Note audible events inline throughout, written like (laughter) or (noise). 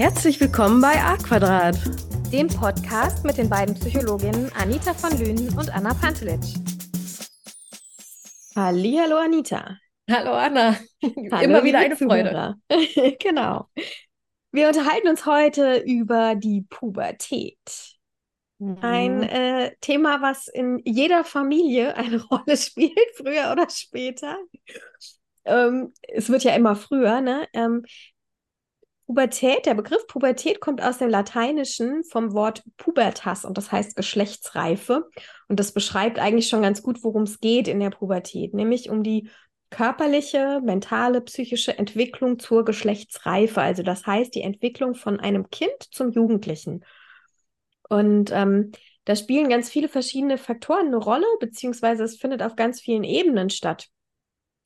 Herzlich willkommen bei A Quadrat, dem Podcast mit den beiden Psychologinnen Anita von Lünen und Anna Pantelic. Hallo Anita. Hallo Anna. (laughs) Hallo, Immer wieder eine Freude. (laughs) genau. Wir unterhalten uns heute über die Pubertät. Mhm. Ein äh, Thema, was in jeder Familie (laughs) eine Rolle spielt, früher oder später. Ähm, es wird ja immer früher, ne? Ähm, Pubertät, der Begriff Pubertät kommt aus dem Lateinischen vom Wort pubertas und das heißt Geschlechtsreife. Und das beschreibt eigentlich schon ganz gut, worum es geht in der Pubertät, nämlich um die körperliche, mentale, psychische Entwicklung zur Geschlechtsreife. Also das heißt die Entwicklung von einem Kind zum Jugendlichen. Und ähm, da spielen ganz viele verschiedene Faktoren eine Rolle, beziehungsweise es findet auf ganz vielen Ebenen statt.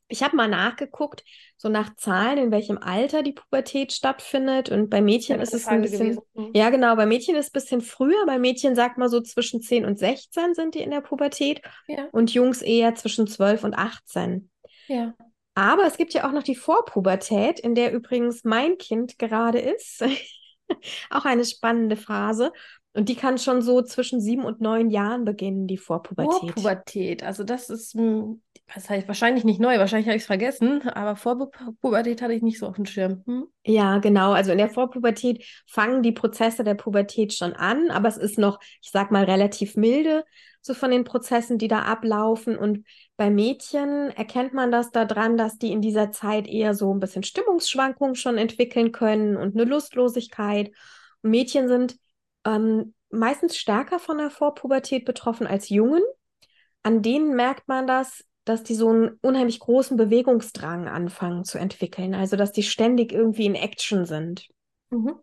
Ich habe mal nachgeguckt, so nach Zahlen, in welchem Alter die Pubertät stattfindet. Und bei Mädchen ist es ein bisschen, gewesen. ja genau, bei Mädchen ist es ein bisschen früher. Bei Mädchen sagt man so zwischen 10 und 16 sind die in der Pubertät ja. und Jungs eher zwischen 12 und 18. Ja. Aber es gibt ja auch noch die Vorpubertät, in der übrigens mein Kind gerade ist. (laughs) auch eine spannende Phase. Und die kann schon so zwischen sieben und neun Jahren beginnen, die Vorpubertät. Vorpubertät, also das ist, was heißt wahrscheinlich nicht neu, wahrscheinlich habe ich es vergessen, aber Vorpubertät hatte ich nicht so auf dem Schirm. Hm? Ja, genau. Also in der Vorpubertät fangen die Prozesse der Pubertät schon an, aber es ist noch, ich sag mal, relativ milde, so von den Prozessen, die da ablaufen. Und bei Mädchen erkennt man das daran, dass die in dieser Zeit eher so ein bisschen Stimmungsschwankungen schon entwickeln können und eine Lustlosigkeit. Und Mädchen sind ähm, meistens stärker von der Vorpubertät betroffen als Jungen. An denen merkt man das, dass die so einen unheimlich großen Bewegungsdrang anfangen zu entwickeln. Also, dass die ständig irgendwie in Action sind. Mhm.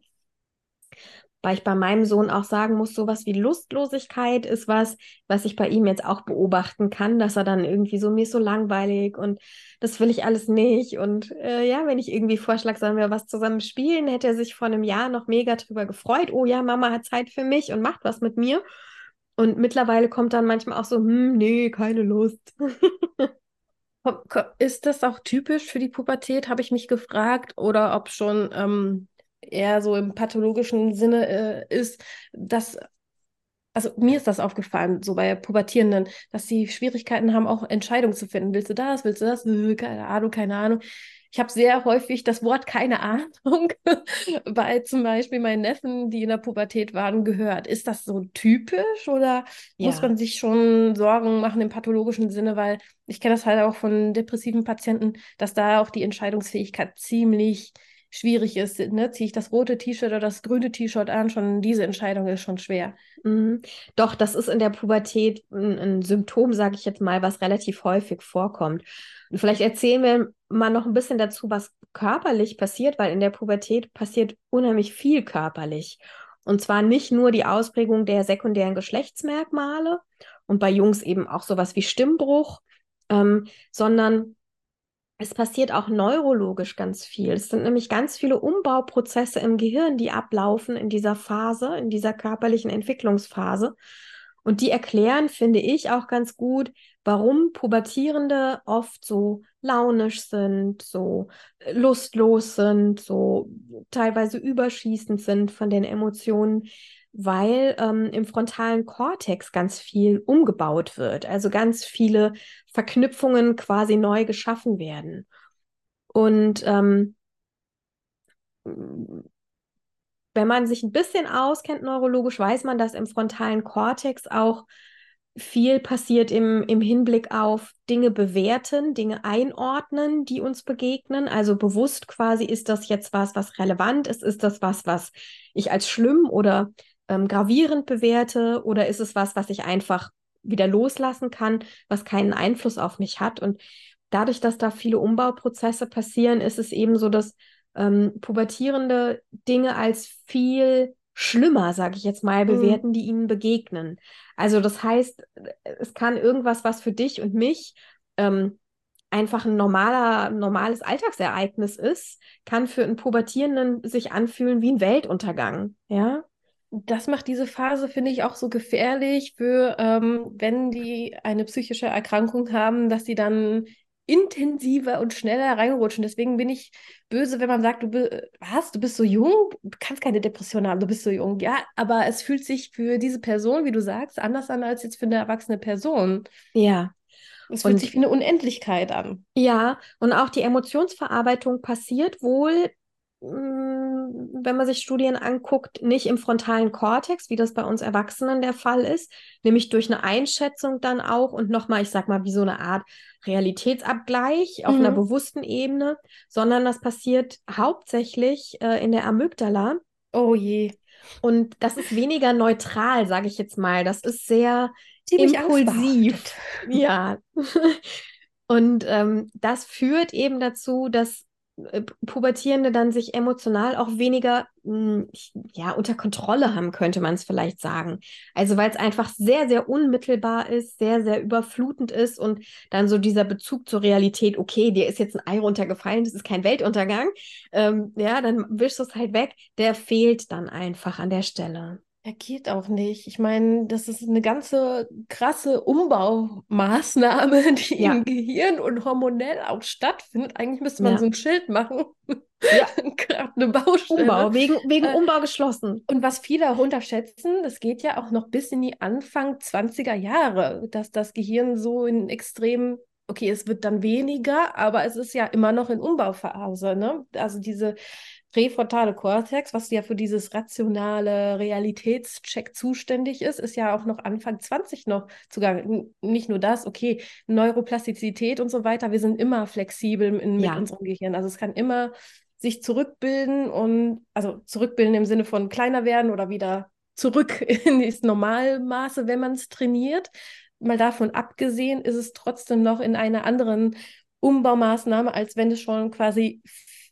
Weil ich bei meinem Sohn auch sagen muss, sowas wie Lustlosigkeit ist was, was ich bei ihm jetzt auch beobachten kann, dass er dann irgendwie so, mir ist so langweilig und das will ich alles nicht. Und äh, ja, wenn ich irgendwie vorschlage, sollen wir was zusammen spielen, hätte er sich vor einem Jahr noch mega drüber gefreut. Oh ja, Mama hat Zeit für mich und macht was mit mir. Und mittlerweile kommt dann manchmal auch so, hm, nee, keine Lust. (laughs) Ist das auch typisch für die Pubertät, habe ich mich gefragt, oder ob schon ähm, eher so im pathologischen Sinne äh, ist, dass, also mir ist das aufgefallen, so bei Pubertierenden, dass sie Schwierigkeiten haben, auch Entscheidungen zu finden. Willst du das, willst du das? Äh, keine Ahnung, keine Ahnung. Ich habe sehr häufig das Wort keine Ahnung (laughs) bei zum Beispiel meinen Neffen, die in der Pubertät waren, gehört. Ist das so typisch oder ja. muss man sich schon Sorgen machen im pathologischen Sinne? Weil ich kenne das halt auch von depressiven Patienten, dass da auch die Entscheidungsfähigkeit ziemlich schwierig ist. Ne? Ziehe ich das rote T-Shirt oder das grüne T-Shirt an? Schon diese Entscheidung ist schon schwer. Mhm. Doch, das ist in der Pubertät ein, ein Symptom, sage ich jetzt mal, was relativ häufig vorkommt. Und vielleicht erzählen wir mal noch ein bisschen dazu, was körperlich passiert, weil in der Pubertät passiert unheimlich viel körperlich. Und zwar nicht nur die Ausprägung der sekundären Geschlechtsmerkmale und bei Jungs eben auch sowas wie Stimmbruch, ähm, sondern es passiert auch neurologisch ganz viel. Es sind nämlich ganz viele Umbauprozesse im Gehirn, die ablaufen in dieser Phase, in dieser körperlichen Entwicklungsphase. Und die erklären, finde ich, auch ganz gut, warum Pubertierende oft so launisch sind, so äh, lustlos sind, so teilweise überschießend sind von den Emotionen, weil ähm, im frontalen Kortex ganz viel umgebaut wird, also ganz viele Verknüpfungen quasi neu geschaffen werden. Und ähm, wenn man sich ein bisschen auskennt neurologisch, weiß man, dass im frontalen Kortex auch viel passiert im, im Hinblick auf Dinge bewerten, Dinge einordnen, die uns begegnen. Also bewusst quasi, ist das jetzt was, was relevant ist? Ist das was, was ich als schlimm oder ähm, gravierend bewerte oder ist es was, was ich einfach wieder loslassen kann, was keinen Einfluss auf mich hat? Und dadurch, dass da viele Umbauprozesse passieren, ist es eben so, dass ähm, pubertierende Dinge als viel schlimmer, sage ich jetzt mal, mhm. bewerten, mhm. die ihnen begegnen. Also das heißt, es kann irgendwas, was für dich und mich ähm, einfach ein normaler, normales Alltagsereignis ist, kann für einen Pubertierenden sich anfühlen wie ein Weltuntergang. Ja das macht diese Phase, finde ich, auch so gefährlich für, ähm, wenn die eine psychische Erkrankung haben, dass sie dann intensiver und schneller reinrutschen. Deswegen bin ich böse, wenn man sagt, du bist, was, du bist so jung, du kannst keine Depression haben, du bist so jung. Ja, aber es fühlt sich für diese Person, wie du sagst, anders an als jetzt für eine erwachsene Person. Ja. Es fühlt und, sich wie eine Unendlichkeit an. Ja, und auch die Emotionsverarbeitung passiert wohl Mm, wenn man sich Studien anguckt, nicht im frontalen Kortex, wie das bei uns Erwachsenen der Fall ist, nämlich durch eine Einschätzung dann auch und nochmal, ich sag mal, wie so eine Art Realitätsabgleich auf mhm. einer bewussten Ebene, sondern das passiert hauptsächlich äh, in der Amygdala. Oh je. Und das ist weniger neutral, sage ich jetzt mal. Das ist sehr Ziemlich impulsiv. (laughs) Ja. und ähm, das führt eben dazu, dass Pubertierende dann sich emotional auch weniger hm, ja, unter Kontrolle haben, könnte man es vielleicht sagen. Also weil es einfach sehr, sehr unmittelbar ist, sehr, sehr überflutend ist und dann so dieser Bezug zur Realität, okay, dir ist jetzt ein Ei runtergefallen, das ist kein Weltuntergang, ähm, ja, dann wischst du es halt weg, der fehlt dann einfach an der Stelle. Er geht auch nicht. Ich meine, das ist eine ganze krasse Umbaumaßnahme, (laughs) die ja. im Gehirn und hormonell auch stattfindet. Eigentlich müsste man ja. so ein Schild machen. Ja. (laughs) Gerade eine Baustelle. Umbau, wegen, wegen äh, Umbau geschlossen. Und was viele auch unterschätzen, das geht ja auch noch bis in die Anfang 20er Jahre, dass das Gehirn so in extremen okay, es wird dann weniger, aber es ist ja immer noch in Umbauphase. Ne? Also diese präfrontale Kortex, was ja für dieses rationale Realitätscheck zuständig ist, ist ja auch noch Anfang 20 noch zugange. Nicht nur das, okay, Neuroplastizität und so weiter, wir sind immer flexibel in, ja. mit unserem Gehirn. Also es kann immer sich zurückbilden und, also zurückbilden im Sinne von kleiner werden oder wieder zurück (laughs) in das Normalmaße, wenn man es trainiert. Mal davon abgesehen, ist es trotzdem noch in einer anderen Umbaumaßnahme, als wenn es schon quasi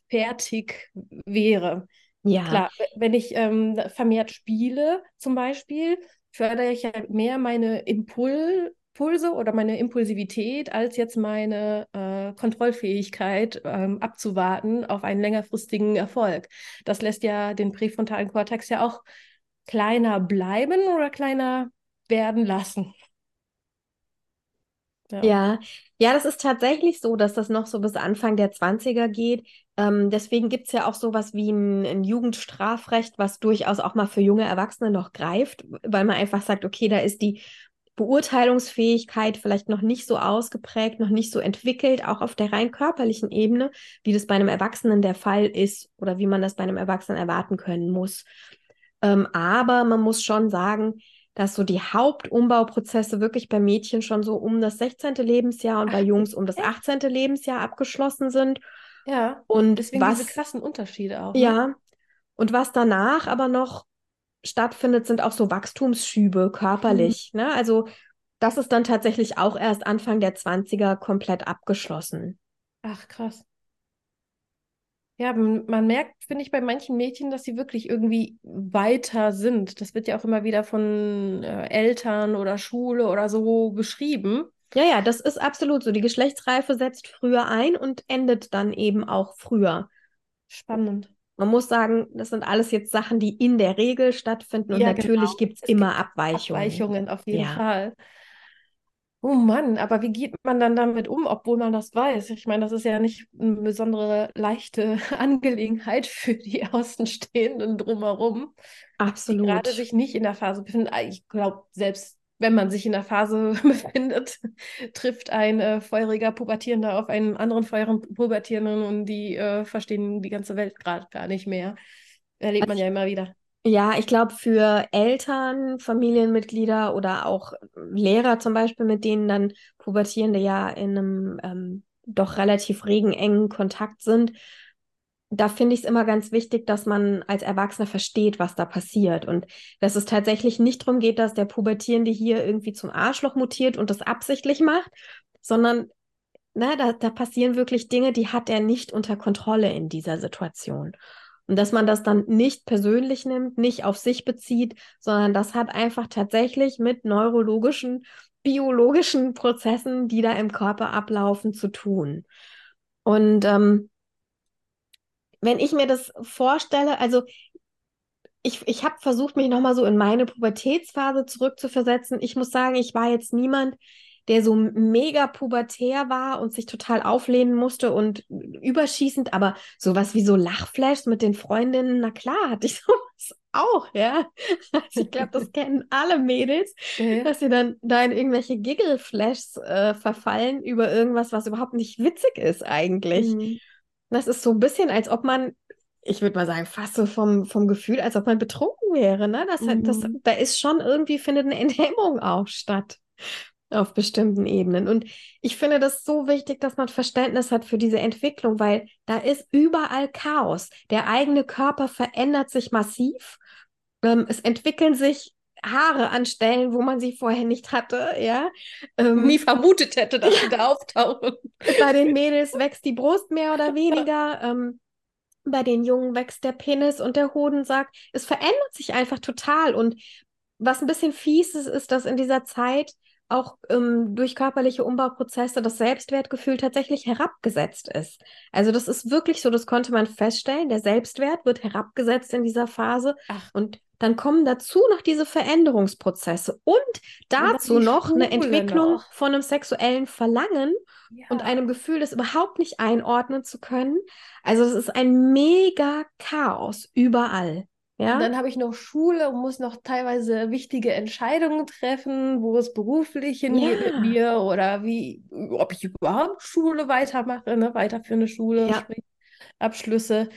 fertig wäre. Ja. Klar, wenn ich ähm, vermehrt spiele zum Beispiel, fördere ich ja mehr meine Impul Impulse oder meine Impulsivität, als jetzt meine äh, Kontrollfähigkeit ähm, abzuwarten auf einen längerfristigen Erfolg. Das lässt ja den präfrontalen Kortex ja auch kleiner bleiben oder kleiner werden lassen. Ja. ja. ja, das ist tatsächlich so, dass das noch so bis Anfang der 20er geht. Ähm, deswegen gibt es ja auch sowas wie ein, ein, Jugendstrafrecht, was durchaus auch mal für junge Erwachsene noch greift, weil man einfach sagt, okay, da ist die Beurteilungsfähigkeit vielleicht noch nicht so ausgeprägt, noch nicht so entwickelt, auch auf der rein körperlichen Ebene, wie das bei einem Erwachsenen der Fall ist oder wie man das bei einem Erwachsenen erwarten können muss. Ähm, aber man muss schon sagen, dass so die Hauptumbauprozesse wirklich bei Mädchen schon so um das 16. Lebensjahr und bei Jungs um das 18. Lebensjahr abgeschlossen sind. Ja, und deswegen was, diese krassen Unterschiede auch. Ne? Ja, und was danach aber noch stattfindet, sind auch so Wachstumsschübe körperlich. Mhm. Ne? Also das ist dann tatsächlich auch erst Anfang der 20er komplett abgeschlossen. Ach, krass. Ja, man merkt, finde ich, bei manchen Mädchen, dass sie wirklich irgendwie weiter sind. Das wird ja auch immer wieder von äh, Eltern oder Schule oder so beschrieben. Ja, ja, das ist absolut so. Die Geschlechtsreife setzt früher ein und endet dann eben auch früher. Spannend. Man muss sagen, das sind alles jetzt Sachen, die in der Regel stattfinden und ja, natürlich genau. gibt es immer Abweichungen. Abweichungen auf jeden ja. Fall. Oh Mann, aber wie geht man dann damit um, obwohl man das weiß? Ich meine, das ist ja nicht eine besondere leichte (laughs) Angelegenheit für die Außenstehenden drumherum. Absolut. Die gerade sich nicht in der Phase befinden. Ah, ich glaube, selbst wenn man sich in der Phase (laughs) befindet, trifft ein äh, feuriger Pubertierender auf einen anderen feurigen Pubertierenden und die äh, verstehen die ganze Welt gerade gar nicht mehr. Erlebt man ja immer wieder. Ja, ich glaube, für Eltern, Familienmitglieder oder auch Lehrer zum Beispiel, mit denen dann Pubertierende ja in einem ähm, doch relativ regen, engen Kontakt sind, da finde ich es immer ganz wichtig, dass man als Erwachsener versteht, was da passiert. Und dass es tatsächlich nicht darum geht, dass der Pubertierende hier irgendwie zum Arschloch mutiert und das absichtlich macht, sondern na, ne, da, da passieren wirklich Dinge, die hat er nicht unter Kontrolle in dieser Situation. Und dass man das dann nicht persönlich nimmt, nicht auf sich bezieht, sondern das hat einfach tatsächlich mit neurologischen, biologischen Prozessen, die da im Körper ablaufen, zu tun. Und ähm, wenn ich mir das vorstelle, also ich, ich habe versucht, mich nochmal so in meine Pubertätsphase zurückzuversetzen. Ich muss sagen, ich war jetzt niemand, der so mega pubertär war und sich total auflehnen musste und überschießend, aber sowas wie so Lachflashs mit den Freundinnen, na klar, hatte ich (laughs) sowas auch, ja. Also ich glaube, das kennen alle Mädels, (laughs) ja. dass sie dann da in irgendwelche Giggle-Flashs äh, verfallen über irgendwas, was überhaupt nicht witzig ist eigentlich. Mhm. Das ist so ein bisschen, als ob man ich würde mal sagen, fast so vom, vom Gefühl, als ob man betrunken wäre. Ne? Das, mhm. das, da ist schon irgendwie, findet eine Enthemmung auch statt auf bestimmten Ebenen. Und ich finde das so wichtig, dass man Verständnis hat für diese Entwicklung, weil da ist überall Chaos. Der eigene Körper verändert sich massiv. Ähm, es entwickeln sich Haare an Stellen, wo man sie vorher nicht hatte, ja. Ähm, Nie vermutet hätte, dass sie da auftauchen. Bei den (laughs) Mädels wächst die Brust mehr oder weniger. Ähm, bei den Jungen wächst der Penis und der Hodensack. Es verändert sich einfach total. Und was ein bisschen fies ist, ist, dass in dieser Zeit auch ähm, durch körperliche Umbauprozesse das Selbstwertgefühl tatsächlich herabgesetzt ist. Also das ist wirklich so, das konnte man feststellen. Der Selbstwert wird herabgesetzt in dieser Phase Ach. und dann kommen dazu noch diese Veränderungsprozesse und dazu noch eine Entwicklung noch. von einem sexuellen Verlangen ja. und einem Gefühl, das überhaupt nicht einordnen zu können. Also es ist ein mega Chaos überall. Ja? Und dann habe ich noch Schule und muss noch teilweise wichtige Entscheidungen treffen, wo es beruflich hingeht ja. mit mir oder wie, ob ich überhaupt Schule weitermache, ne? weiterführende Schule, ja. Abschlüsse.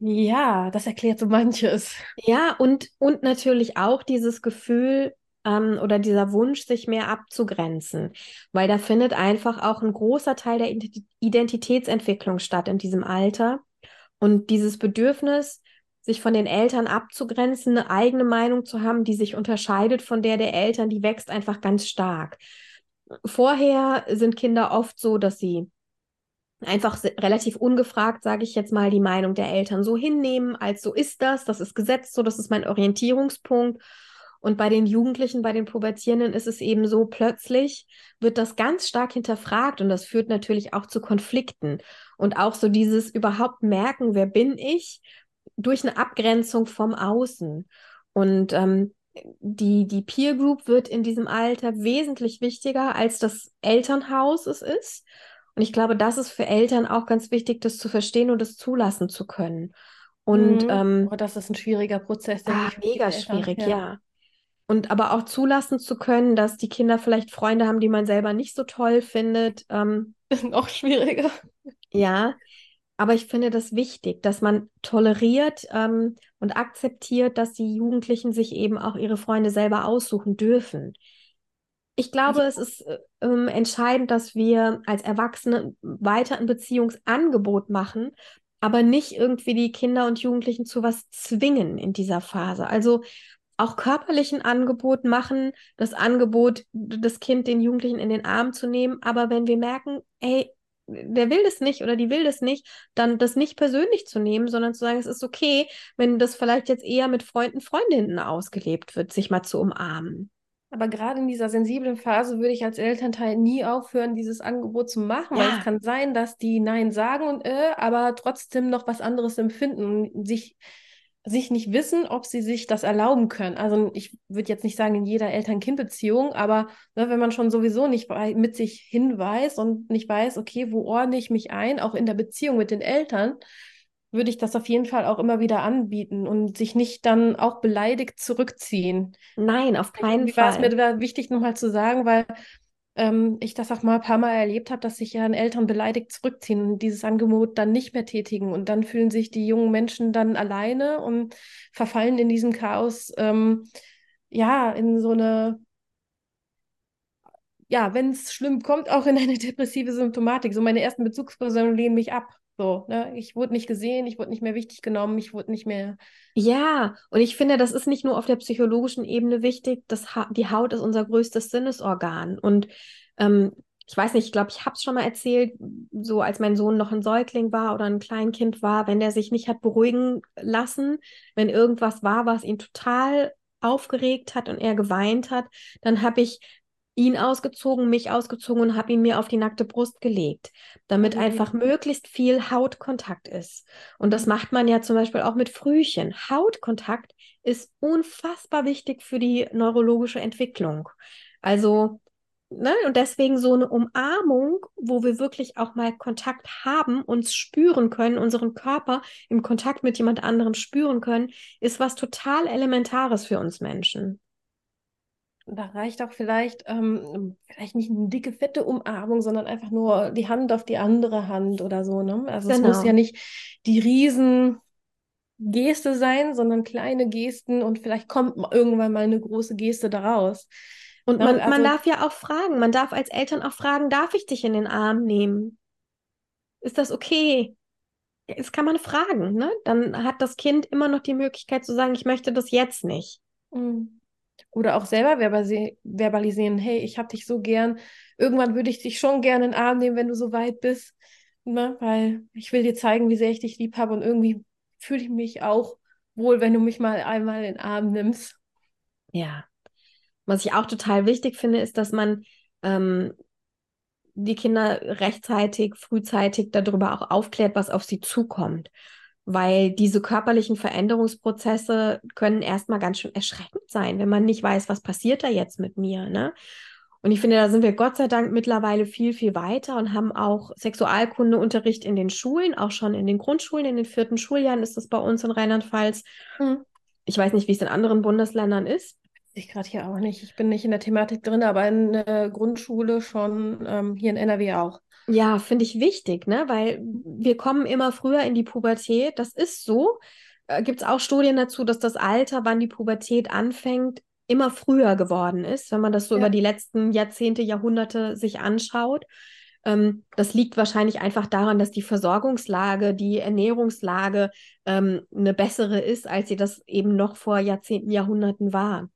Ja, das erklärt so manches. Ja, und, und natürlich auch dieses Gefühl ähm, oder dieser Wunsch, sich mehr abzugrenzen, weil da findet einfach auch ein großer Teil der Identitätsentwicklung statt in diesem Alter. Und dieses Bedürfnis, sich von den Eltern abzugrenzen, eine eigene Meinung zu haben, die sich unterscheidet von der der Eltern, die wächst einfach ganz stark. Vorher sind Kinder oft so, dass sie einfach relativ ungefragt, sage ich jetzt mal, die Meinung der Eltern so hinnehmen, als so ist das, das ist Gesetz, so das ist mein Orientierungspunkt. Und bei den Jugendlichen, bei den Pubertierenden ist es eben so, plötzlich wird das ganz stark hinterfragt und das führt natürlich auch zu Konflikten. Und auch so dieses überhaupt merken, wer bin ich, durch eine Abgrenzung vom Außen. Und ähm, die, die Peer Group wird in diesem Alter wesentlich wichtiger, als das Elternhaus es ist. Und ich glaube, das ist für Eltern auch ganz wichtig, das zu verstehen und das zulassen zu können. Und mhm. ähm, oh, das ist ein schwieriger Prozess. Ah, mega schwierig, ja. ja. Und aber auch zulassen zu können, dass die Kinder vielleicht Freunde haben, die man selber nicht so toll findet. Ähm, ist (laughs) noch schwieriger. Ja, aber ich finde das wichtig, dass man toleriert ähm, und akzeptiert, dass die Jugendlichen sich eben auch ihre Freunde selber aussuchen dürfen. Ich glaube, es ist äh, ähm, entscheidend, dass wir als Erwachsene weiter ein Beziehungsangebot machen, aber nicht irgendwie die Kinder und Jugendlichen zu was zwingen in dieser Phase. Also auch körperlichen Angebot machen, das Angebot, das Kind den Jugendlichen in den Arm zu nehmen. Aber wenn wir merken, hey, der will das nicht oder die will das nicht, dann das nicht persönlich zu nehmen, sondern zu sagen, es ist okay, wenn das vielleicht jetzt eher mit Freunden, Freundinnen ausgelebt wird, sich mal zu umarmen. Aber gerade in dieser sensiblen Phase würde ich als Elternteil nie aufhören, dieses Angebot zu machen, ja. weil es kann sein, dass die Nein sagen und äh, aber trotzdem noch was anderes empfinden und sich, sich nicht wissen, ob sie sich das erlauben können. Also ich würde jetzt nicht sagen in jeder Eltern-Kind-Beziehung, aber ne, wenn man schon sowieso nicht mit sich hinweist und nicht weiß, okay, wo ordne ich mich ein, auch in der Beziehung mit den Eltern, würde ich das auf jeden Fall auch immer wieder anbieten und sich nicht dann auch beleidigt zurückziehen. Nein, auf keinen Fall. War es mir wichtig, nochmal zu sagen, weil ähm, ich das auch mal ein paar Mal erlebt habe, dass sich ja Eltern beleidigt zurückziehen und dieses Angebot dann nicht mehr tätigen. Und dann fühlen sich die jungen Menschen dann alleine und verfallen in diesem Chaos, ähm, ja, in so eine ja, wenn es schlimm kommt, auch in eine (laughs) depressive Symptomatik. So meine ersten Bezugspersonen lehnen mich ab. So, ne? Ich wurde nicht gesehen, ich wurde nicht mehr wichtig genommen, ich wurde nicht mehr. Ja, und ich finde, das ist nicht nur auf der psychologischen Ebene wichtig, das ha die Haut ist unser größtes Sinnesorgan. Und ähm, ich weiß nicht, ich glaube, ich habe es schon mal erzählt, so als mein Sohn noch ein Säugling war oder ein Kleinkind war, wenn der sich nicht hat beruhigen lassen, wenn irgendwas war, was ihn total aufgeregt hat und er geweint hat, dann habe ich ihn ausgezogen, mich ausgezogen und habe ihn mir auf die nackte Brust gelegt, damit mhm. einfach möglichst viel Hautkontakt ist. Und das macht man ja zum Beispiel auch mit Frühchen. Hautkontakt ist unfassbar wichtig für die neurologische Entwicklung. Also ne? Und deswegen so eine Umarmung, wo wir wirklich auch mal Kontakt haben, uns spüren können, unseren Körper im Kontakt mit jemand anderem spüren können, ist was total Elementares für uns Menschen. Da reicht auch vielleicht, ähm, vielleicht nicht eine dicke, fette Umarmung, sondern einfach nur die Hand auf die andere Hand oder so. Ne? Also genau. es muss genau. ja nicht die riesen Geste sein, sondern kleine Gesten und vielleicht kommt irgendwann mal eine große Geste daraus. Und man, also, man darf ja auch fragen, man darf als Eltern auch fragen, darf ich dich in den Arm nehmen? Ist das okay? Das kann man fragen, ne? Dann hat das Kind immer noch die Möglichkeit zu sagen, ich möchte das jetzt nicht. Mhm. Oder auch selber verbalisieren, hey, ich habe dich so gern, irgendwann würde ich dich schon gerne in den Arm nehmen, wenn du so weit bist, ne? weil ich will dir zeigen, wie sehr ich dich lieb habe und irgendwie fühle ich mich auch wohl, wenn du mich mal einmal in den Arm nimmst. Ja. Was ich auch total wichtig finde, ist, dass man ähm, die Kinder rechtzeitig, frühzeitig darüber auch aufklärt, was auf sie zukommt. Weil diese körperlichen Veränderungsprozesse können erstmal ganz schön erschreckend sein, wenn man nicht weiß, was passiert da jetzt mit mir. Ne? Und ich finde, da sind wir Gott sei Dank mittlerweile viel, viel weiter und haben auch Sexualkundeunterricht in den Schulen, auch schon in den Grundschulen, in den vierten Schuljahren ist das bei uns in Rheinland-Pfalz. Mhm. Ich weiß nicht, wie es in anderen Bundesländern ist. Ich gerade hier auch nicht. Ich bin nicht in der Thematik drin, aber in der Grundschule schon ähm, hier in NRW auch. Ja, finde ich wichtig, ne? Weil wir kommen immer früher in die Pubertät. Das ist so. Äh, Gibt es auch Studien dazu, dass das Alter, wann die Pubertät anfängt, immer früher geworden ist, wenn man das so ja. über die letzten Jahrzehnte, Jahrhunderte sich anschaut. Ähm, das liegt wahrscheinlich einfach daran, dass die Versorgungslage, die Ernährungslage ähm, eine bessere ist, als sie das eben noch vor Jahrzehnten, Jahrhunderten war.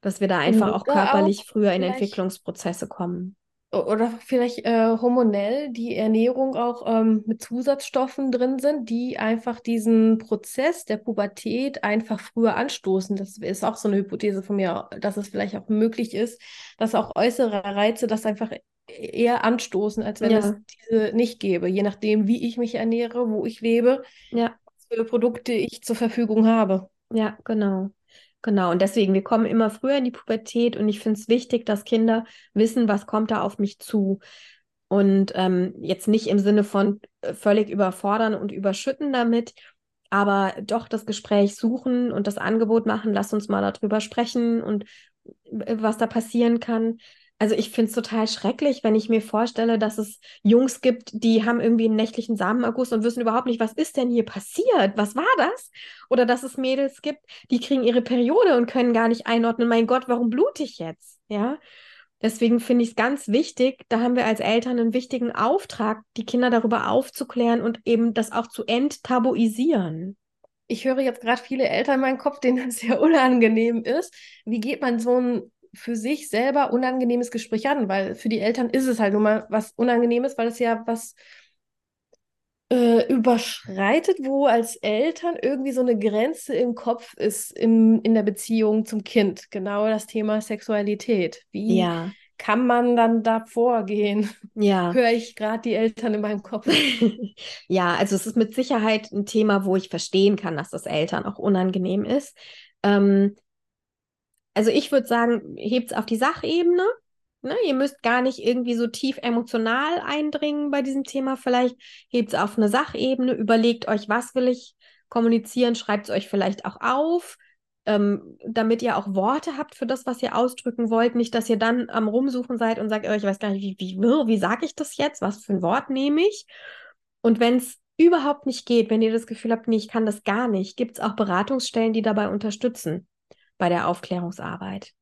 Dass wir da einfach auch körperlich auch früher in Entwicklungsprozesse kommen oder vielleicht äh, hormonell die Ernährung auch ähm, mit Zusatzstoffen drin sind, die einfach diesen Prozess der Pubertät einfach früher anstoßen. Das ist auch so eine Hypothese von mir, dass es vielleicht auch möglich ist, dass auch äußere Reize das einfach eher anstoßen, als wenn ja. es diese nicht gäbe, je nachdem, wie ich mich ernähre, wo ich lebe, ja. was für Produkte ich zur Verfügung habe. Ja, genau. Genau, und deswegen, wir kommen immer früher in die Pubertät und ich finde es wichtig, dass Kinder wissen, was kommt da auf mich zu. Und ähm, jetzt nicht im Sinne von äh, völlig überfordern und überschütten damit, aber doch das Gespräch suchen und das Angebot machen, lass uns mal darüber sprechen und äh, was da passieren kann. Also ich finde es total schrecklich, wenn ich mir vorstelle, dass es Jungs gibt, die haben irgendwie einen nächtlichen Samenerguss und wissen überhaupt nicht, was ist denn hier passiert? Was war das? Oder dass es Mädels gibt, die kriegen ihre Periode und können gar nicht einordnen, mein Gott, warum blute ich jetzt? Ja. Deswegen finde ich es ganz wichtig, da haben wir als Eltern einen wichtigen Auftrag, die Kinder darüber aufzuklären und eben das auch zu enttabuisieren ich höre jetzt gerade viele Eltern in meinem Kopf, denen das (laughs) sehr unangenehm ist. Wie geht man so ein für sich selber unangenehmes Gespräch an, weil für die Eltern ist es halt nun mal was Unangenehmes, weil es ja was äh, überschreitet, wo als Eltern irgendwie so eine Grenze im Kopf ist in, in der Beziehung zum Kind. Genau das Thema Sexualität. Wie ja. kann man dann da vorgehen? Ja. (laughs) Höre ich gerade die Eltern in meinem Kopf. (laughs) ja, also es ist mit Sicherheit ein Thema, wo ich verstehen kann, dass das Eltern auch unangenehm ist. Ähm, also ich würde sagen, hebt es auf die Sachebene. Ne? Ihr müsst gar nicht irgendwie so tief emotional eindringen bei diesem Thema. Vielleicht hebt es auf eine Sachebene, überlegt euch, was will ich kommunizieren, schreibt es euch vielleicht auch auf, ähm, damit ihr auch Worte habt für das, was ihr ausdrücken wollt. Nicht, dass ihr dann am Rumsuchen seid und sagt, oh, ich weiß gar nicht, wie, wie, wie sage ich das jetzt? Was für ein Wort nehme ich? Und wenn es überhaupt nicht geht, wenn ihr das Gefühl habt, nee, ich kann das gar nicht, gibt es auch Beratungsstellen, die dabei unterstützen bei der Aufklärungsarbeit.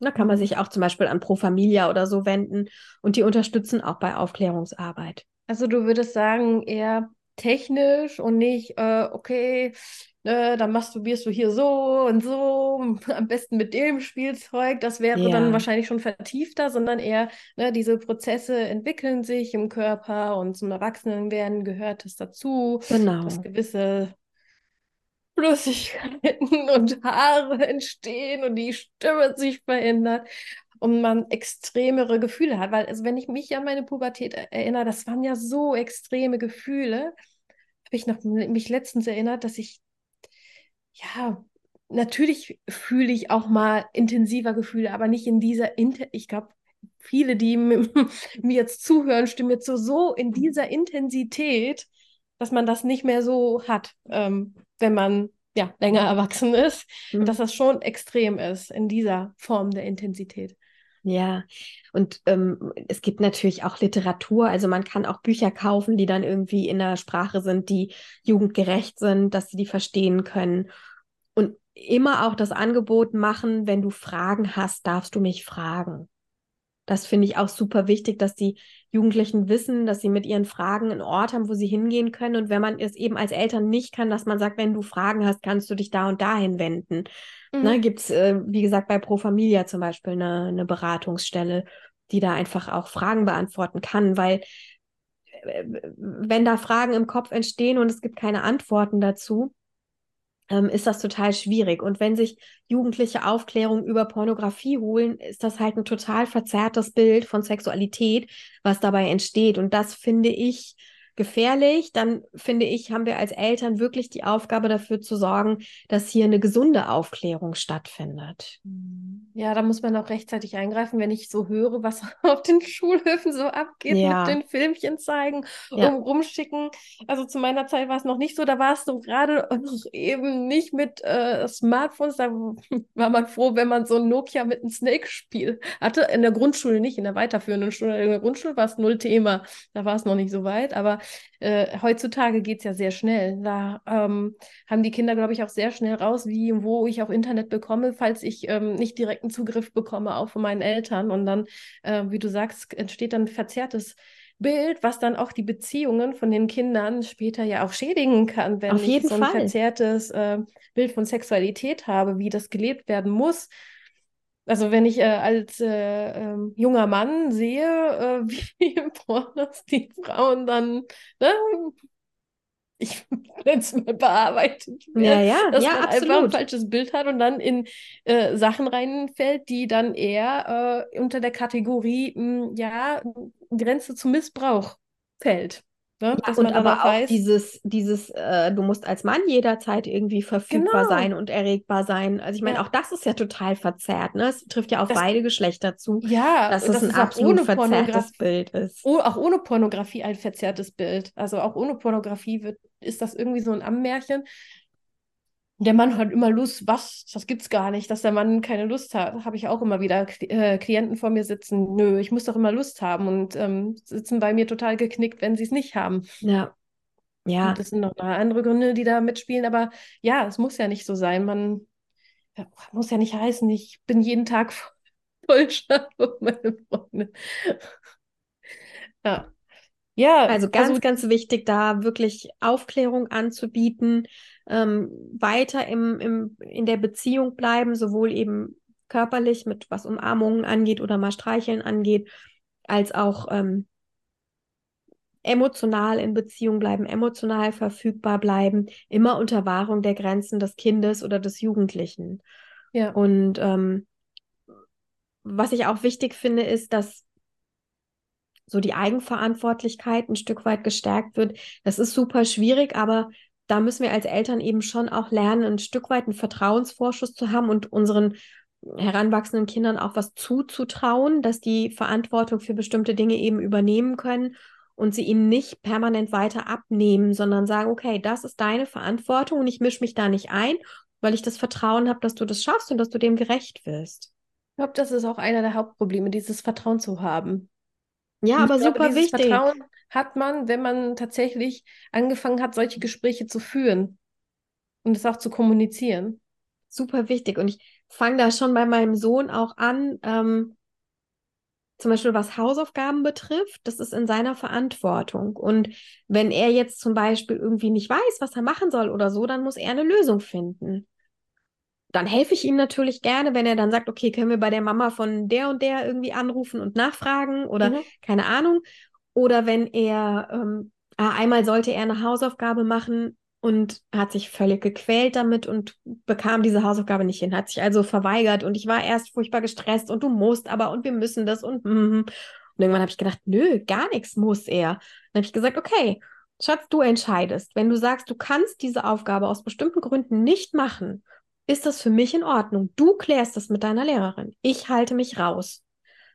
Da kann man sich auch zum Beispiel an Pro Familia oder so wenden und die unterstützen auch bei Aufklärungsarbeit. Also du würdest sagen, eher technisch und nicht, äh, okay, äh, dann masturbierst du hier so und so, (laughs) am besten mit dem Spielzeug. Das wäre ja. dann wahrscheinlich schon vertiefter, sondern eher, ne, diese Prozesse entwickeln sich im Körper und zum Erwachsenenwerden gehört es dazu, genau. dass gewisse Flüssigkeiten (laughs) und Haare entstehen und die Stimme sich verändert und man extremere Gefühle hat. Weil, also wenn ich mich an meine Pubertät erinnere, das waren ja so extreme Gefühle. Habe ich noch mich letztens erinnert, dass ich, ja, natürlich fühle ich auch mal intensiver Gefühle, aber nicht in dieser, ich glaube, viele, die (laughs) mir jetzt zuhören, stimmen jetzt so, so in dieser Intensität, dass man das nicht mehr so hat, ähm, wenn man ja länger erwachsen ist, mhm. dass das schon extrem ist in dieser Form der Intensität. Ja, und ähm, es gibt natürlich auch Literatur, also man kann auch Bücher kaufen, die dann irgendwie in der Sprache sind, die jugendgerecht sind, dass sie die verstehen können. Und immer auch das Angebot machen, wenn du Fragen hast, darfst du mich fragen. Das finde ich auch super wichtig, dass die Jugendlichen wissen, dass sie mit ihren Fragen einen Ort haben, wo sie hingehen können. Und wenn man es eben als Eltern nicht kann, dass man sagt, wenn du Fragen hast, kannst du dich da und dahin wenden. Mhm. Ne, Gibt es, äh, wie gesagt, bei Pro Familia zum Beispiel eine, eine Beratungsstelle, die da einfach auch Fragen beantworten kann, weil äh, wenn da Fragen im Kopf entstehen und es gibt keine Antworten dazu, ist das total schwierig. Und wenn sich Jugendliche Aufklärung über Pornografie holen, ist das halt ein total verzerrtes Bild von Sexualität, was dabei entsteht. Und das finde ich gefährlich, dann finde ich, haben wir als Eltern wirklich die Aufgabe dafür zu sorgen, dass hier eine gesunde Aufklärung stattfindet. Ja, da muss man auch rechtzeitig eingreifen, wenn ich so höre, was (laughs) auf den Schulhöfen so abgeht ja. mit den Filmchen zeigen ja. und rumschicken. Also zu meiner Zeit war es noch nicht so, da war es so gerade (laughs) noch eben nicht mit äh, Smartphones, da (laughs) war man froh, wenn man so ein Nokia mit einem Snake-Spiel hatte. In der Grundschule nicht, in der weiterführenden Schule. In der Grundschule war es null Thema, da war es noch nicht so weit, aber äh, heutzutage geht es ja sehr schnell. Da ähm, haben die Kinder, glaube ich, auch sehr schnell raus, wie und wo ich auch Internet bekomme, falls ich ähm, nicht direkten Zugriff bekomme, auch von meinen Eltern. Und dann, äh, wie du sagst, entsteht dann ein verzerrtes Bild, was dann auch die Beziehungen von den Kindern später ja auch schädigen kann, wenn ich so ein Fall. verzerrtes äh, Bild von Sexualität habe, wie das gelebt werden muss. Also wenn ich äh, als äh, ähm, junger Mann sehe, äh, (laughs) wie im Pornos die Frauen dann, ne, ich (laughs) nenne es mal bearbeitet ja, ja, dass ja, man absolut. einfach ein falsches Bild hat und dann in äh, Sachen reinfällt, die dann eher äh, unter der Kategorie, mh, hm, ja, Grenze zum Missbrauch fällt. Ne? Ja, und aber auch weiß, dieses, dieses äh, du musst als Mann jederzeit irgendwie verfügbar genau. sein und erregbar sein. Also ich meine, ja. auch das ist ja total verzerrt. Ne? Es trifft ja auf das, beide Geschlechter zu, ja, dass es ein absolut verzerrtes Bild ist. Oh, auch ohne Pornografie ein verzerrtes Bild. Also auch ohne Pornografie wird, ist das irgendwie so ein Ammärchen der Mann hat immer Lust, was? Das gibt's gar nicht, dass der Mann keine Lust hat. Habe ich auch immer wieder äh, Klienten vor mir sitzen. Nö, ich muss doch immer Lust haben und ähm, sitzen bei mir total geknickt, wenn sie es nicht haben. Ja. Ja. Und das sind noch andere Gründe, die da mitspielen, aber ja, es muss ja nicht so sein. Man ja, muss ja nicht heißen, ich bin jeden Tag (laughs) voll scharf auf meine Freunde. ja. Ja, also ganz, also, ganz wichtig, da wirklich Aufklärung anzubieten, ähm, weiter im, im, in der Beziehung bleiben, sowohl eben körperlich mit was Umarmungen angeht oder mal Streicheln angeht, als auch ähm, emotional in Beziehung bleiben, emotional verfügbar bleiben, immer unter Wahrung der Grenzen des Kindes oder des Jugendlichen. Ja. Und ähm, was ich auch wichtig finde, ist, dass so die Eigenverantwortlichkeit ein Stück weit gestärkt wird. Das ist super schwierig, aber da müssen wir als Eltern eben schon auch lernen, ein Stück weit einen Vertrauensvorschuss zu haben und unseren heranwachsenden Kindern auch was zuzutrauen, dass die Verantwortung für bestimmte Dinge eben übernehmen können und sie ihnen nicht permanent weiter abnehmen, sondern sagen, okay, das ist deine Verantwortung und ich mische mich da nicht ein, weil ich das Vertrauen habe, dass du das schaffst und dass du dem gerecht wirst. Ich glaube, das ist auch einer der Hauptprobleme, dieses Vertrauen zu haben. Ja, aber glaube, super wichtig. Vertrauen hat man, wenn man tatsächlich angefangen hat, solche Gespräche zu führen und es auch zu kommunizieren. Super wichtig. Und ich fange da schon bei meinem Sohn auch an, ähm, zum Beispiel was Hausaufgaben betrifft, das ist in seiner Verantwortung. Und wenn er jetzt zum Beispiel irgendwie nicht weiß, was er machen soll oder so, dann muss er eine Lösung finden dann helfe ich ihm natürlich gerne, wenn er dann sagt, okay, können wir bei der Mama von der und der irgendwie anrufen und nachfragen oder mhm. keine Ahnung. Oder wenn er, ähm, ah, einmal sollte er eine Hausaufgabe machen und hat sich völlig gequält damit und bekam diese Hausaufgabe nicht hin, hat sich also verweigert und ich war erst furchtbar gestresst und du musst aber und wir müssen das und, mm, und irgendwann habe ich gedacht, nö, gar nichts muss er. Dann habe ich gesagt, okay, Schatz, du entscheidest. Wenn du sagst, du kannst diese Aufgabe aus bestimmten Gründen nicht machen ist das für mich in Ordnung. Du klärst das mit deiner Lehrerin. Ich halte mich raus.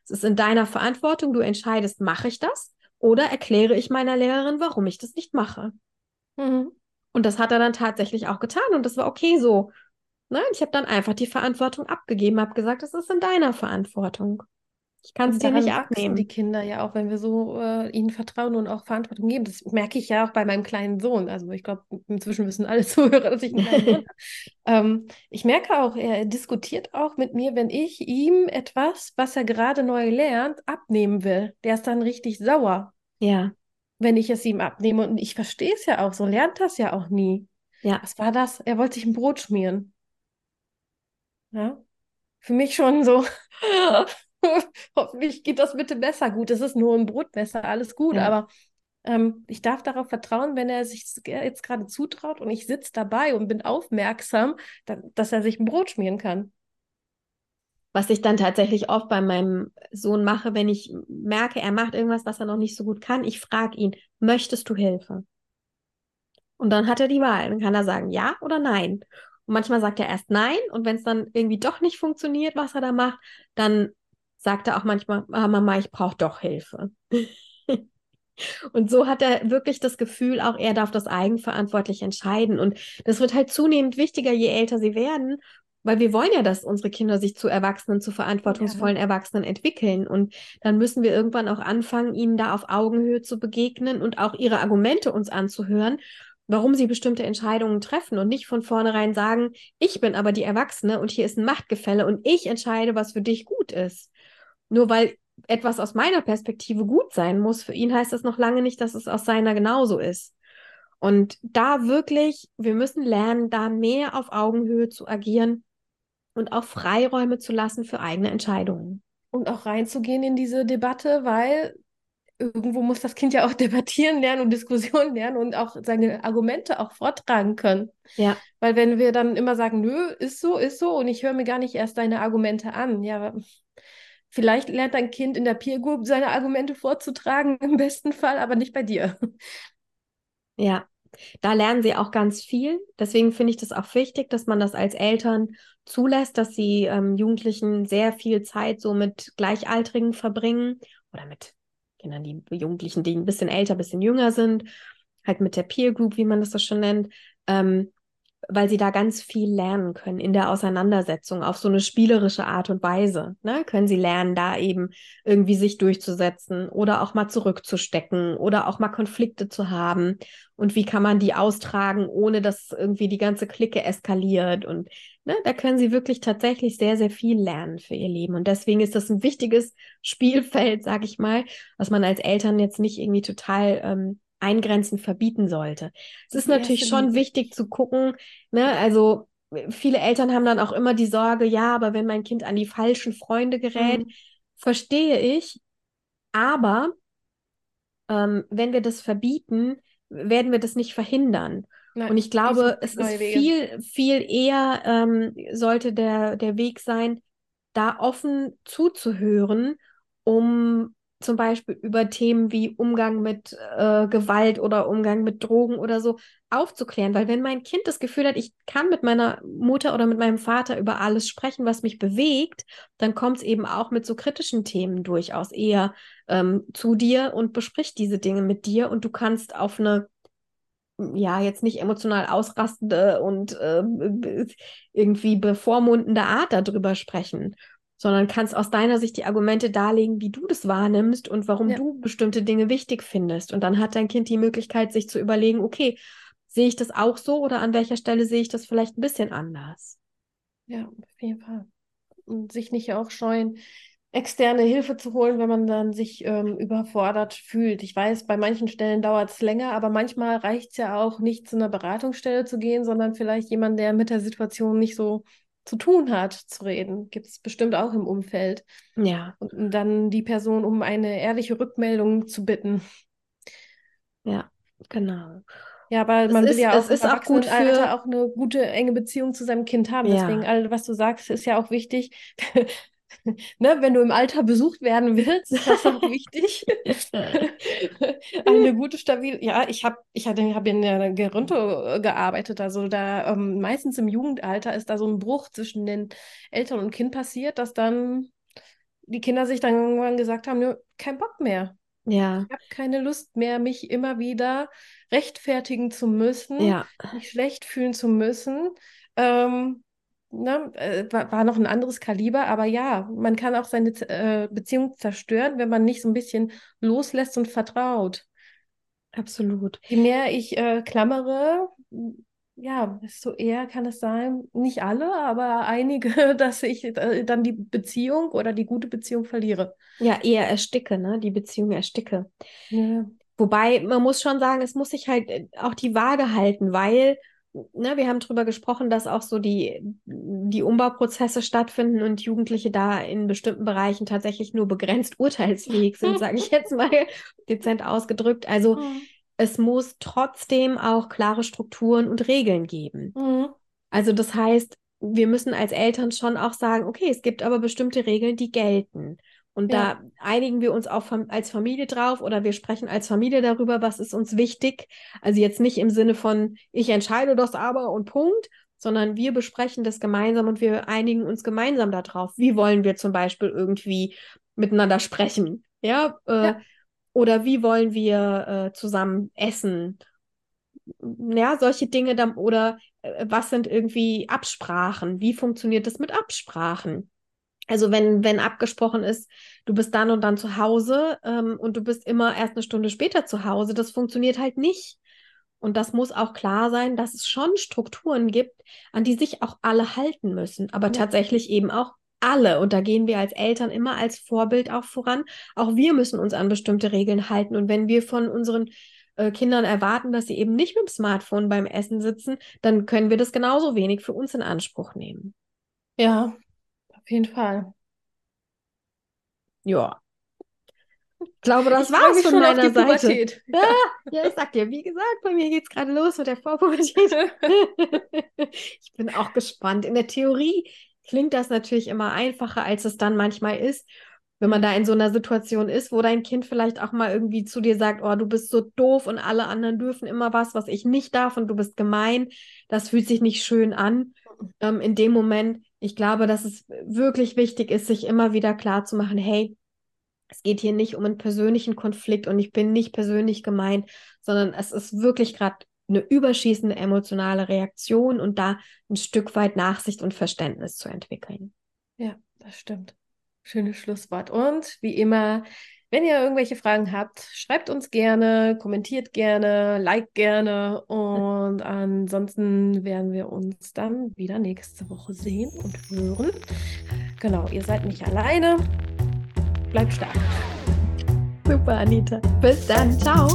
es ist in deiner Verantwortung, du entscheidest, mache ich das oder erkläre ich meiner Lehrerin, warum ich das nicht mache. Mhm. Und das hat er dann tatsächlich auch getan und das war okay so. Nein, ich habe dann einfach die Verantwortung abgegeben, habe gesagt, es ist in deiner Verantwortung. Ich kann es dir nicht abnehmen. die Kinder ja auch, wenn wir so äh, ihnen vertrauen und auch Verantwortung geben. Das merke ich ja auch bei meinem kleinen Sohn. Also ich glaube, inzwischen wissen alle (laughs) Zuhörer, dass ich einen kleinen Sohn habe. Ähm, ich merke auch, er diskutiert auch mit mir, wenn ich ihm etwas, was er gerade neu lernt, abnehmen will. Der ist dann richtig sauer. Ja. Wenn ich es ihm abnehme. Und ich verstehe es ja auch, so lernt das ja auch nie. Ja. Was war das? Er wollte sich ein Brot schmieren. Ja. Für mich schon so. (laughs) (laughs) Hoffentlich geht das bitte besser. Gut, es ist nur ein Brotmesser, alles gut, ja. aber ähm, ich darf darauf vertrauen, wenn er sich jetzt gerade zutraut und ich sitze dabei und bin aufmerksam, da, dass er sich ein Brot schmieren kann. Was ich dann tatsächlich oft bei meinem Sohn mache, wenn ich merke, er macht irgendwas, was er noch nicht so gut kann, ich frage ihn, möchtest du Hilfe? Und dann hat er die Wahl. Dann kann er sagen ja oder nein. Und manchmal sagt er erst nein. Und wenn es dann irgendwie doch nicht funktioniert, was er da macht, dann sagt er auch manchmal, ah, Mama, ich brauche doch Hilfe. (laughs) Und so hat er wirklich das Gefühl, auch er darf das eigenverantwortlich entscheiden. Und das wird halt zunehmend wichtiger, je älter sie werden, weil wir wollen ja, dass unsere Kinder sich zu Erwachsenen, zu verantwortungsvollen. Erwachsenen entwickeln. Und dann müssen wir irgendwann auch anfangen, ihnen da auf Augenhöhe zu begegnen und auch ihre Argumente uns anzuhören, warum sie bestimmte Entscheidungen treffen und nicht von vornherein sagen, ich bin aber die Erwachsene und hier ist ein Machtgefälle und ich entscheide, was für dich gut ist. Nur weil etwas aus meiner Perspektive gut sein muss, für ihn heißt das noch lange nicht, dass es aus seiner genauso ist. Und da wirklich, wir müssen lernen, da mehr auf Augenhöhe zu agieren und auch Freiräume zu lassen für eigene Entscheidungen. Und auch reinzugehen in diese Debatte, weil irgendwo muss das Kind ja auch (laughs) debattieren lernen und Diskussionen lernen und auch seine Argumente auch vortragen können. Ja. Weil wenn wir dann immer sagen, nö, ist so, ist so und ich höre mir gar nicht erst deine Argumente an, ja, Vielleicht lernt dein Kind in der Peer Group seine Argumente vorzutragen, (laughs) im besten Fall, aber nicht bei dir. Ja, da lernen sie auch ganz viel. Deswegen finde ich das auch wichtig, dass man das als Eltern zulässt, dass sie ähm, Jugendlichen sehr viel Zeit so mit Gleichaltrigen verbringen oder mit Kindern, die Jugendlichen, die ein bisschen älter, ein bisschen jünger sind, halt mit der Peer Group, wie man das so schon nennt. Ähm, weil sie da ganz viel lernen können in der Auseinandersetzung auf so eine spielerische Art und Weise. Ne? Können sie lernen, da eben irgendwie sich durchzusetzen oder auch mal zurückzustecken oder auch mal Konflikte zu haben. Und wie kann man die austragen, ohne dass irgendwie die ganze Clique eskaliert? Und ne, da können sie wirklich tatsächlich sehr, sehr viel lernen für ihr Leben. Und deswegen ist das ein wichtiges Spielfeld, sag ich mal, was man als Eltern jetzt nicht irgendwie total ähm, eingrenzen, verbieten sollte. Es ist natürlich schon wichtig zu gucken, ne, also viele Eltern haben dann auch immer die Sorge, ja, aber wenn mein Kind an die falschen Freunde gerät, mhm. verstehe ich, aber ähm, wenn wir das verbieten, werden wir das nicht verhindern. Nein, und ich glaube, es ist Wege. viel, viel eher ähm, sollte der, der Weg sein, da offen zuzuhören, um zum Beispiel über Themen wie Umgang mit äh, Gewalt oder Umgang mit Drogen oder so aufzuklären. Weil wenn mein Kind das Gefühl hat, ich kann mit meiner Mutter oder mit meinem Vater über alles sprechen, was mich bewegt, dann kommt es eben auch mit so kritischen Themen durchaus eher ähm, zu dir und bespricht diese Dinge mit dir und du kannst auf eine ja, jetzt nicht emotional ausrastende und äh, irgendwie bevormundende Art darüber sprechen sondern kannst aus deiner Sicht die Argumente darlegen, wie du das wahrnimmst und warum ja. du bestimmte Dinge wichtig findest. Und dann hat dein Kind die Möglichkeit, sich zu überlegen, okay, sehe ich das auch so oder an welcher Stelle sehe ich das vielleicht ein bisschen anders? Ja, auf jeden Fall. Und sich nicht auch scheuen, externe Hilfe zu holen, wenn man dann sich ähm, überfordert fühlt. Ich weiß, bei manchen Stellen dauert es länger, aber manchmal reicht es ja auch nicht zu einer Beratungsstelle zu gehen, sondern vielleicht jemand, der mit der Situation nicht so zu tun hat, zu reden. Gibt es bestimmt auch im Umfeld. Ja. Und dann die Person um eine ehrliche Rückmeldung zu bitten. Ja, genau. Ja, aber man es will ja auch, es ist auch gut für auch eine gute enge Beziehung zu seinem Kind haben. Ja. Deswegen all was du sagst, ist ja auch wichtig. (laughs) ne, wenn du im Alter besucht werden willst, (laughs) ist das auch wichtig. (laughs) Eine gute, stabile, ja, ich habe ich hab in der Geronto gearbeitet, also da ähm, meistens im Jugendalter ist da so ein Bruch zwischen den Eltern und Kind passiert, dass dann die Kinder sich dann irgendwann gesagt haben, kein Bock mehr. Ja. Ich habe keine Lust mehr, mich immer wieder rechtfertigen zu müssen, Ja. mich schlecht fühlen zu müssen. Ähm, ne, äh, war, war noch ein anderes Kaliber, aber ja, man kann auch seine äh, Beziehung zerstören, wenn man nicht so ein bisschen loslässt und vertraut. Absolut. Je mehr ich äh, klammere, ja, desto eher kann es sein, nicht alle, aber einige, (laughs) dass ich äh, dann die Beziehung oder die gute Beziehung verliere. Ja, eher ersticke, ne? Die Beziehung ersticke. Ja. Wobei, man muss schon sagen, es muss sich halt äh, auch die Waage halten, weil, ne, wir haben drüber gesprochen, dass auch so die, die Umbauprozesse stattfinden und Jugendliche da in bestimmten Bereichen tatsächlich nur begrenzt (laughs) urteilsfähig sind, sage ich jetzt mal (laughs) dezent ausgedrückt. Also Mhm. es muss trotzdem auch klare Strukturen und Regeln geben. Mhm. Also das heißt, wir müssen als Eltern schon auch sagen, okay, es gibt aber bestimmte Regeln, die gelten. Und Ja. da einigen wir uns auch als Familie drauf oder wir sprechen als Familie darüber, was ist uns wichtig. Also jetzt nicht im Sinne von, ich entscheide das aber und Punkt, sondern wir besprechen das gemeinsam und wir einigen uns gemeinsam darauf. Wie wollen wir zum Beispiel irgendwie miteinander sprechen? Ja, äh, Ja. oder wie wollen wir äh, zusammen essen? Ja, solche Dinge dann, oder äh, was sind irgendwie Absprachen? Wie funktioniert das mit Absprachen? Also wenn, wenn abgesprochen ist, du bist dann und dann zu Hause ähm, und du bist immer erst eine Stunde später zu Hause, das funktioniert halt nicht. Und das muss auch klar sein, dass es schon Strukturen gibt, an die sich auch alle halten müssen, aber Ja. tatsächlich eben auch alle. Und da gehen wir als Eltern immer als Vorbild auch voran. Auch wir müssen uns an bestimmte Regeln halten. Und wenn wir von unseren äh, Kindern erwarten, dass sie eben nicht mit dem Smartphone beim Essen sitzen, dann können wir das genauso wenig für uns in Anspruch nehmen. Ja, auf jeden Fall. Ja. Ich glaube, das Ich war's mich von meiner Seite. Pubertät. (laughs) Ja, ja, ich sag dir, wie gesagt, bei mir geht's gerade los mit der Vorpubertät. (laughs) Ich bin auch gespannt. In der Theorie klingt das natürlich immer einfacher, als es dann manchmal ist, wenn man da in so einer Situation ist, wo dein Kind vielleicht auch mal irgendwie zu dir sagt, oh, du bist so doof und alle anderen dürfen immer was, was ich nicht darf und du bist gemein. Das fühlt sich nicht schön an. Ähm, in dem Moment, ich glaube, dass es wirklich wichtig ist, sich immer wieder klar zu machen, hey, es geht hier nicht um einen persönlichen Konflikt und ich bin nicht persönlich gemeint, sondern es ist wirklich gerade eine überschießende emotionale Reaktion und da ein Stück weit Nachsicht und Verständnis zu entwickeln. Ja, das stimmt. Schönes Schlusswort. Und wie immer, wenn ihr irgendwelche Fragen habt, schreibt uns gerne, kommentiert gerne, liked gerne. Und (laughs) ansonsten werden wir uns dann wieder nächste Woche sehen und hören. Genau, ihr seid nicht alleine. Bleibt stark. Super, Anita. Bis dann. Ciao.